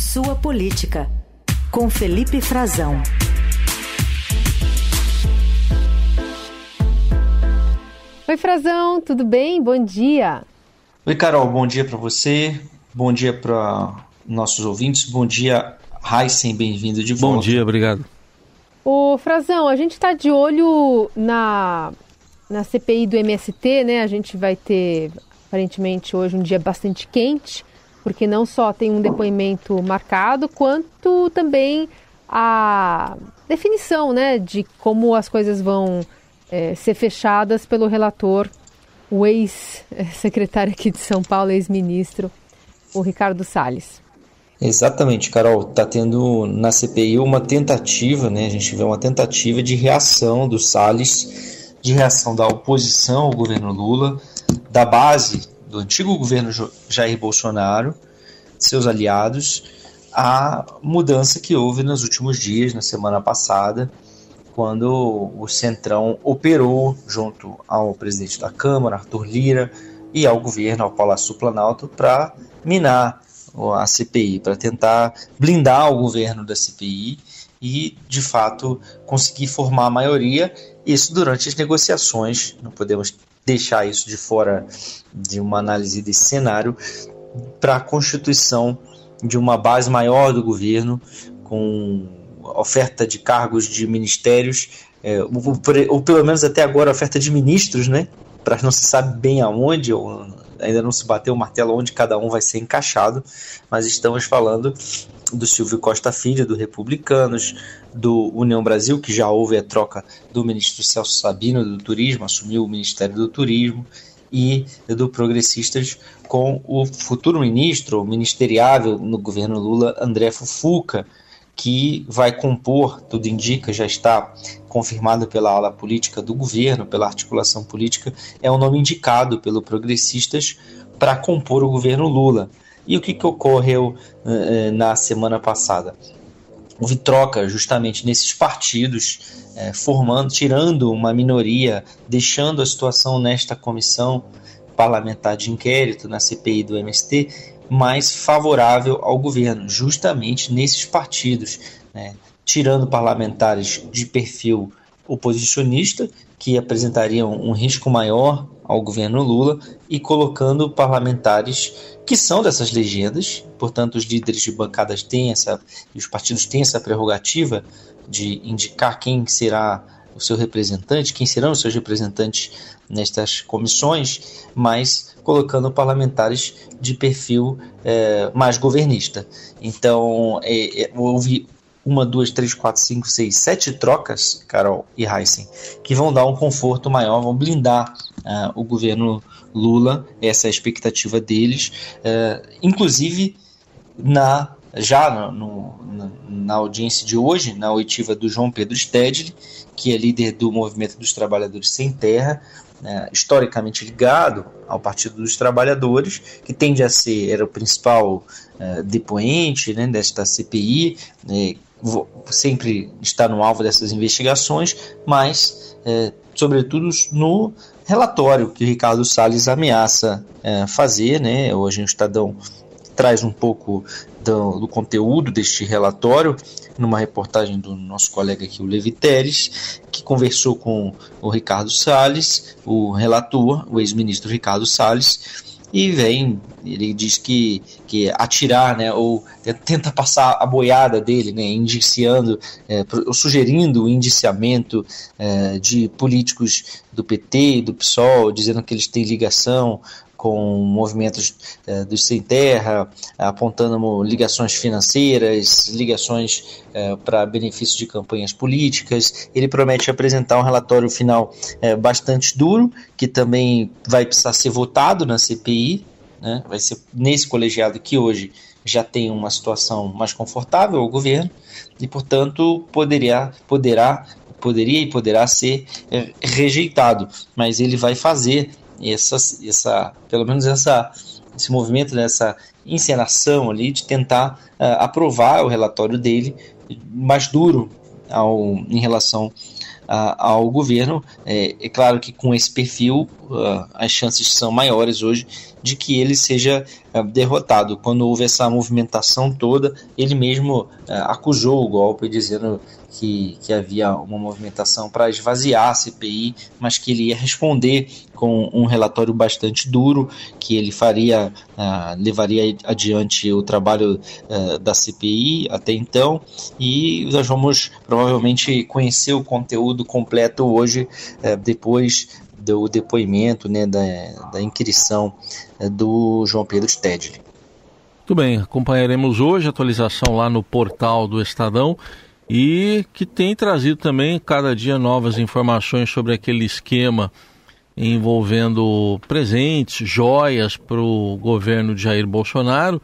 Sua Política, com Felipe Frazão. Oi, Frazão, tudo bem? Bom dia. Oi, Carol, bom dia para você, bom dia para nossos ouvintes, bom dia, Heisen, bem-vindo de volta. Bom dia, obrigado. Ô, Frazão, a gente está de olho na, na CPI do MST, né? A gente vai ter, aparentemente, hoje um dia bastante quente, porque não só tem um depoimento marcado, quanto também a definição, né, de como as coisas vão é, ser fechadas pelo relator, o ex-secretário aqui de São Paulo, ex-ministro, o Ricardo Salles. Exatamente, Carol. Está tendo na CPI uma tentativa, né? A gente vê uma tentativa de reação do Salles, de reação da oposição ao governo Lula, da base do antigo governo Jair Bolsonaro, seus aliados, à mudança que houve nos últimos dias, na semana passada, quando o Centrão operou junto ao presidente da Câmara, Arthur Lira, e ao governo, ao Palácio Planalto, para minar a CPI, para tentar blindar o governo da CPI e, de fato, conseguir formar a maioria, isso durante as negociações, não podemos deixar isso de fora de uma análise desse cenário, para a constituição de uma base maior do governo, com oferta de cargos de ministérios, é, ou, ou, pelo menos até agora oferta de ministros, né? Para não se sabe bem aonde, ou ainda não se bateu o martelo onde cada um vai ser encaixado, mas estamos falando do Silvio Costa Filho, do Republicanos, do União Brasil, que já houve a troca do ministro Celso Sabino do Turismo, assumiu o Ministério do Turismo, e do Progressistas com o futuro ministro, ministeriável no governo Lula, André Fufuca, que vai compor, tudo indica, já está confirmado pela ala política do governo, pela articulação política, é o nome indicado pelo Progressistas para compor o governo Lula. E o que, que ocorreu uh, na semana passada? Houve troca justamente nesses partidos, eh, formando, tirando uma minoria, deixando a situação nesta comissão parlamentar de inquérito na CPI do MST mais favorável ao governo, justamente nesses partidos, né? tirando parlamentares de perfil oposicionista, que apresentariam um risco maior ao governo Lula, e colocando parlamentares que são dessas legendas, portanto, os líderes de bancadas têm essa, e os partidos têm essa prerrogativa de indicar quem será o seu representante, quem serão os seus representantes nestas comissões, mas colocando parlamentares de perfil é, mais governista. Então, é, é, houve uma, duas, três, quatro, cinco, seis, sete trocas, Carol e Heisen, que vão dar um conforto maior, vão blindar uh, o governo Lula, essa é a expectativa deles, uh, inclusive na já no, no, na audiência de hoje, na oitiva do João Pedro Stedley, que é líder do Movimento dos Trabalhadores Sem Terra, né, historicamente ligado ao Partido dos Trabalhadores, que tende a ser, era o principal uh, depoente né, desta CPI, né, sempre está no alvo dessas investigações, mas, uh, sobretudo, no relatório que Ricardo Salles ameaça uh, fazer, né, hoje o Estadão traz um pouco do, do, conteúdo deste relatório, numa reportagem do nosso colega aqui, o Levi Teres, que conversou com o Ricardo Salles, o relator, o ex-ministro Ricardo Salles, e vem, ele diz que, que atirar, né, ou tenta passar a boiada dele, né, indiciando, é, sugerindo o indiciamento é, de políticos do PT do PSOL, dizendo que eles têm ligação com movimentos eh, dos sem terra, apontando ligações financeiras, ligações eh, para benefício de campanhas políticas. Ele promete apresentar um relatório final eh, bastante duro, que também vai precisar ser votado na CPI, né? vai ser nesse colegiado que hoje já tem uma situação mais confortável ao governo e, portanto, poderia, poderá, poderia e poderá ser rejeitado, mas ele vai fazer essa, essa pelo menos essa, esse movimento, dessa encenação ali de tentar uh, aprovar o relatório dele mais duro ao, em relação uh, ao governo. É, é, claro que com esse perfil as chances são maiores hoje de que ele seja uh, derrotado. Quando houve essa movimentação toda, ele mesmo uh, acusou o golpe, dizendo que, que havia uma movimentação para esvaziar a CPI, mas que ele ia responder com um relatório bastante duro, que ele faria, levaria adiante o trabalho da CPI até então, e nós vamos provavelmente conhecer o conteúdo completo hoje, depois do depoimento, né, da, da inquirição eh, do João Pedro Stedley. Muito bem, acompanharemos hoje a atualização lá no portal do Estadão e que tem trazido também cada dia novas informações sobre aquele esquema envolvendo presentes, joias para o governo de Jair Bolsonaro.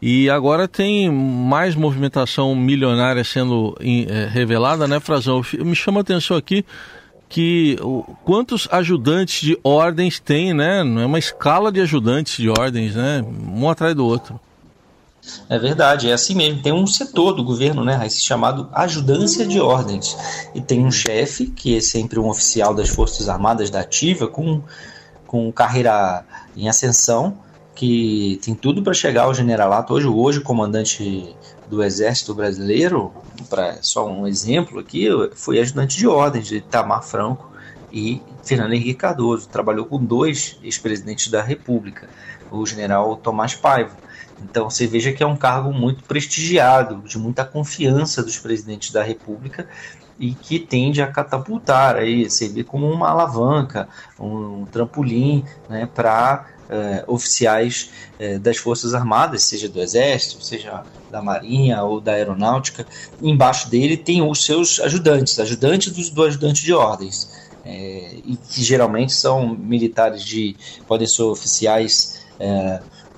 E agora tem mais movimentação milionária sendo é, revelada, né, Frazão? Me chama a atenção aqui que o, quantos ajudantes de ordens tem, né? Não é uma escala de ajudantes de ordens, né? Um atrás do outro. É verdade, é assim mesmo. Tem um setor do governo, né, chamado ajudância de ordens. E tem um chefe, que é sempre um oficial das Forças Armadas da Ativa, com, com carreira em ascensão, que tem tudo para chegar ao generalato. Hoje, hoje o comandante do Exército Brasileiro, para só um exemplo aqui, foi ajudante de ordens de Itamar Franco e Fernando Henrique Cardoso. Trabalhou com dois ex-presidentes da República, o general Tomás Paiva. Então você veja que é um cargo muito prestigiado, de muita confiança dos presidentes da República e que tende a catapultar aí, servir como uma alavanca, um trampolim né, para eh, oficiais eh, das Forças Armadas, seja do Exército, seja da Marinha ou da Aeronáutica. Embaixo dele tem os seus ajudantes, ajudantes do, do ajudante de ordens, eh, e que geralmente são militares de. podem ser oficiais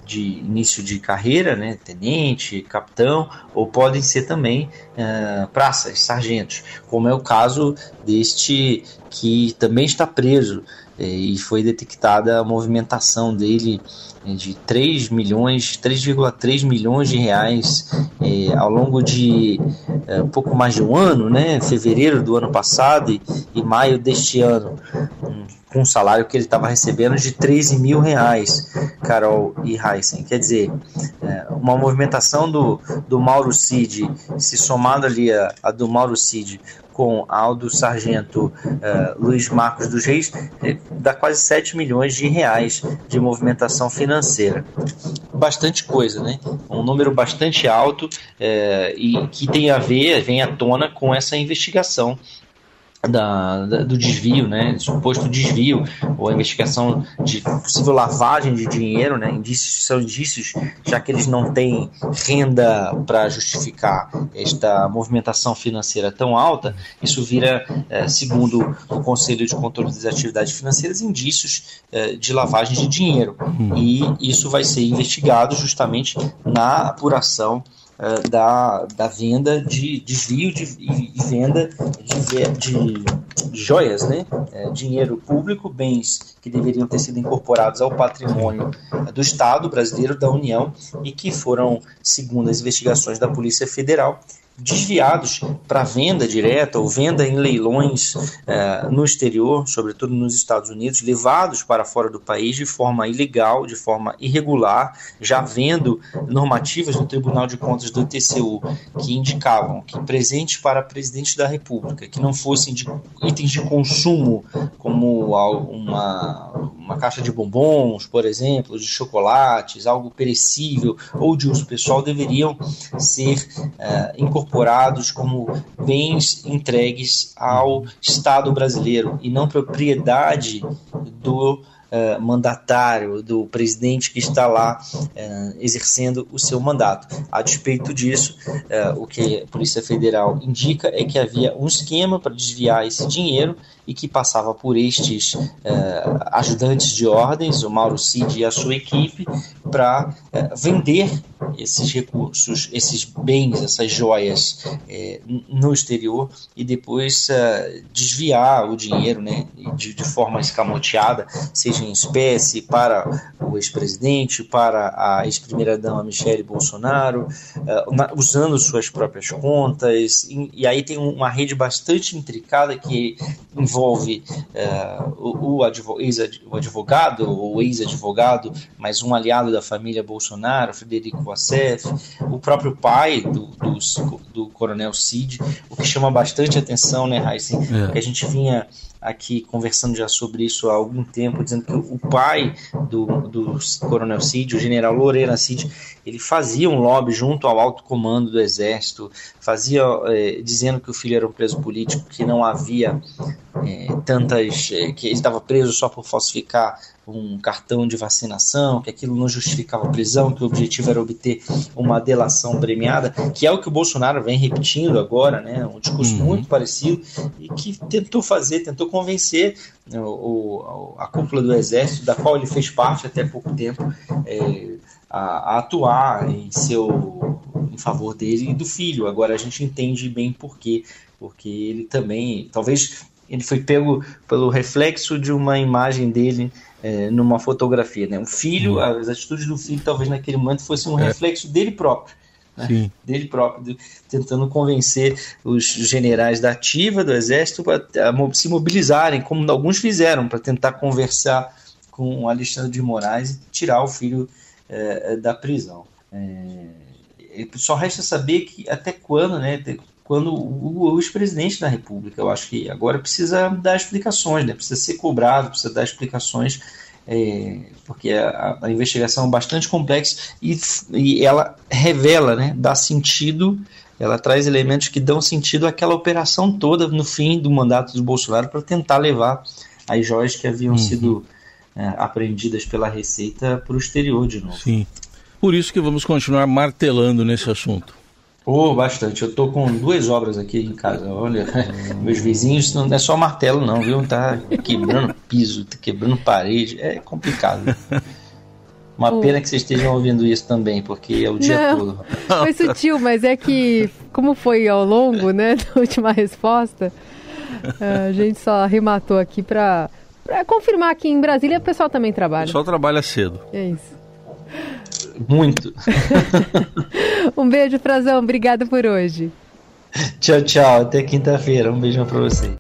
de início de carreira, né, tenente, capitão, ou podem ser também uh, praças, sargentos, como é o caso deste que também está preso e foi detectada a movimentação dele é, de 3 milhões, 3,3 milhões de reais é, ao longo de é, pouco mais de um ano, né, fevereiro do ano passado e, e maio deste ano, com um salário que ele estava recebendo de 13 mil reais, Carol e Heisen. Quer dizer, é, uma movimentação do, do Mauro Cid, se somado ali a, a do Mauro Cid com a do sargento uh, Luiz Marcos dos Reis, eh, dá quase 7 milhões de reais de movimentação financeira. Bastante coisa, né? Um número bastante alto uh, e que tem a ver, vem à tona com essa investigação da, da, do desvio, né, suposto desvio ou a investigação de possível lavagem de dinheiro, né, indícios são indícios, já que eles não têm renda para justificar esta movimentação financeira tão alta, isso vira, é, segundo o Conselho de Controle das Atividades Financeiras, indícios é, de lavagem de dinheiro. E isso vai ser investigado justamente na apuração uh, da, da venda de desvio de, e, e venda de, de, de, joias, né? É, dinheiro público, bens que deveriam ter sido incorporados ao patrimônio do Estado brasileiro, da União, e que foram, segundo as investigações da Polícia Federal, desviados para venda direta ou venda em leilões eh, no exterior, sobretudo nos Estados Unidos, levados para fora do país de forma ilegal, de forma irregular, já vendo normativas do Tribunal de Contas do TCU que indicavam que presentes para presidente da República, que não fossem de itens de consumo, como uma, uma caixa de bombons, por exemplo, de chocolates, algo perecível ou de uso pessoal, deveriam ser eh, incorporados incorporados como bens entregues ao Estado brasileiro e não propriedade do uh, mandatário, do presidente que está lá uh, exercendo o seu mandato. A despeito disso, uh, o que a Polícia Federal indica é que havia um esquema para desviar esse dinheiro e que passava por estes ajudantes de ordens, o Mauro Cid e a sua equipe, para vender esses recursos, esses bens, essas joias é, no exterior e depois uh, desviar o dinheiro né, de, de, forma escamoteada, seja em espécie, para o ex-presidente, para a ex-primeira-dama Michele Bolsonaro, uh, na, usando suas próprias contas. E, e, aí tem uma rede bastante intricada que envolve uh, o, o, advogado, o ex-advogado, mais um aliado da família Bolsonaro, Frederico O próprio pai do, do, do coronel Cid, o que chama bastante atenção, né, Heisen? É. Que a gente vinha aqui conversando já sobre isso há algum tempo, dizendo que o pai do, do coronel Cid, o general Lorena Cid, ele fazia um lobby junto ao alto comando do exército, fazia é, dizendo que o filho era um preso político, que não havia é, tantas, é, que ele estava preso só por falsificar um cartão de vacinação, que aquilo não justificava a prisão, que o objetivo era obter uma delação premiada, que é o que o Bolsonaro vem repetindo agora, né? Um discurso uhum. muito parecido e que tentou fazer, tentou convencer né, o, a cúpula do Exército, da qual ele fez parte até pouco tempo, é, a, a, atuar em seu em favor dele e do filho. Agora a gente entende bem por quê, porque ele também, talvez ele foi pego pelo reflexo de uma imagem dele é, numa fotografia. Né? O filho, uhum. as atitudes do filho, talvez naquele momento fossem um é. reflexo dele próprio. Né? Dele próprio, tentando convencer os generais da ativa do exército a se mobilizarem, como alguns fizeram, para tentar conversar com Alexandre de Moraes e tirar o filho é, da prisão. É, só resta saber que até quando, né, quando o, o ex-presidente da República, eu acho que agora precisa dar explicações, né? precisa ser cobrado, precisa dar explicações, é, porque a, a, investigação é bastante complexa e, e ela revela, né? dá sentido, ela traz elementos que dão sentido àquela operação toda no fim do mandato do Bolsonaro para tentar levar as joias que haviam uhum. sido é, apreendidas pela Receita para o exterior de novo. Sim. Por isso que vamos continuar martelando nesse assunto. Oh, bastante. Eu tô com duas obras aqui em casa. Olha, meus vizinhos não é só martelo, não, viu? Tá quebrando piso, tá quebrando parede. É complicado. Uma pena que vocês estejam ouvindo isso também, porque é o dia não, todo. Foi sutil, mas é que, como foi ao longo, né, da última resposta, a gente só arrematou aqui para confirmar que em Brasília o pessoal também trabalha. O pessoal trabalha cedo. É isso. Muito. um beijo, Frazão. Obrigada por hoje. Tchau, tchau. Até quinta-feira. Um beijão para você.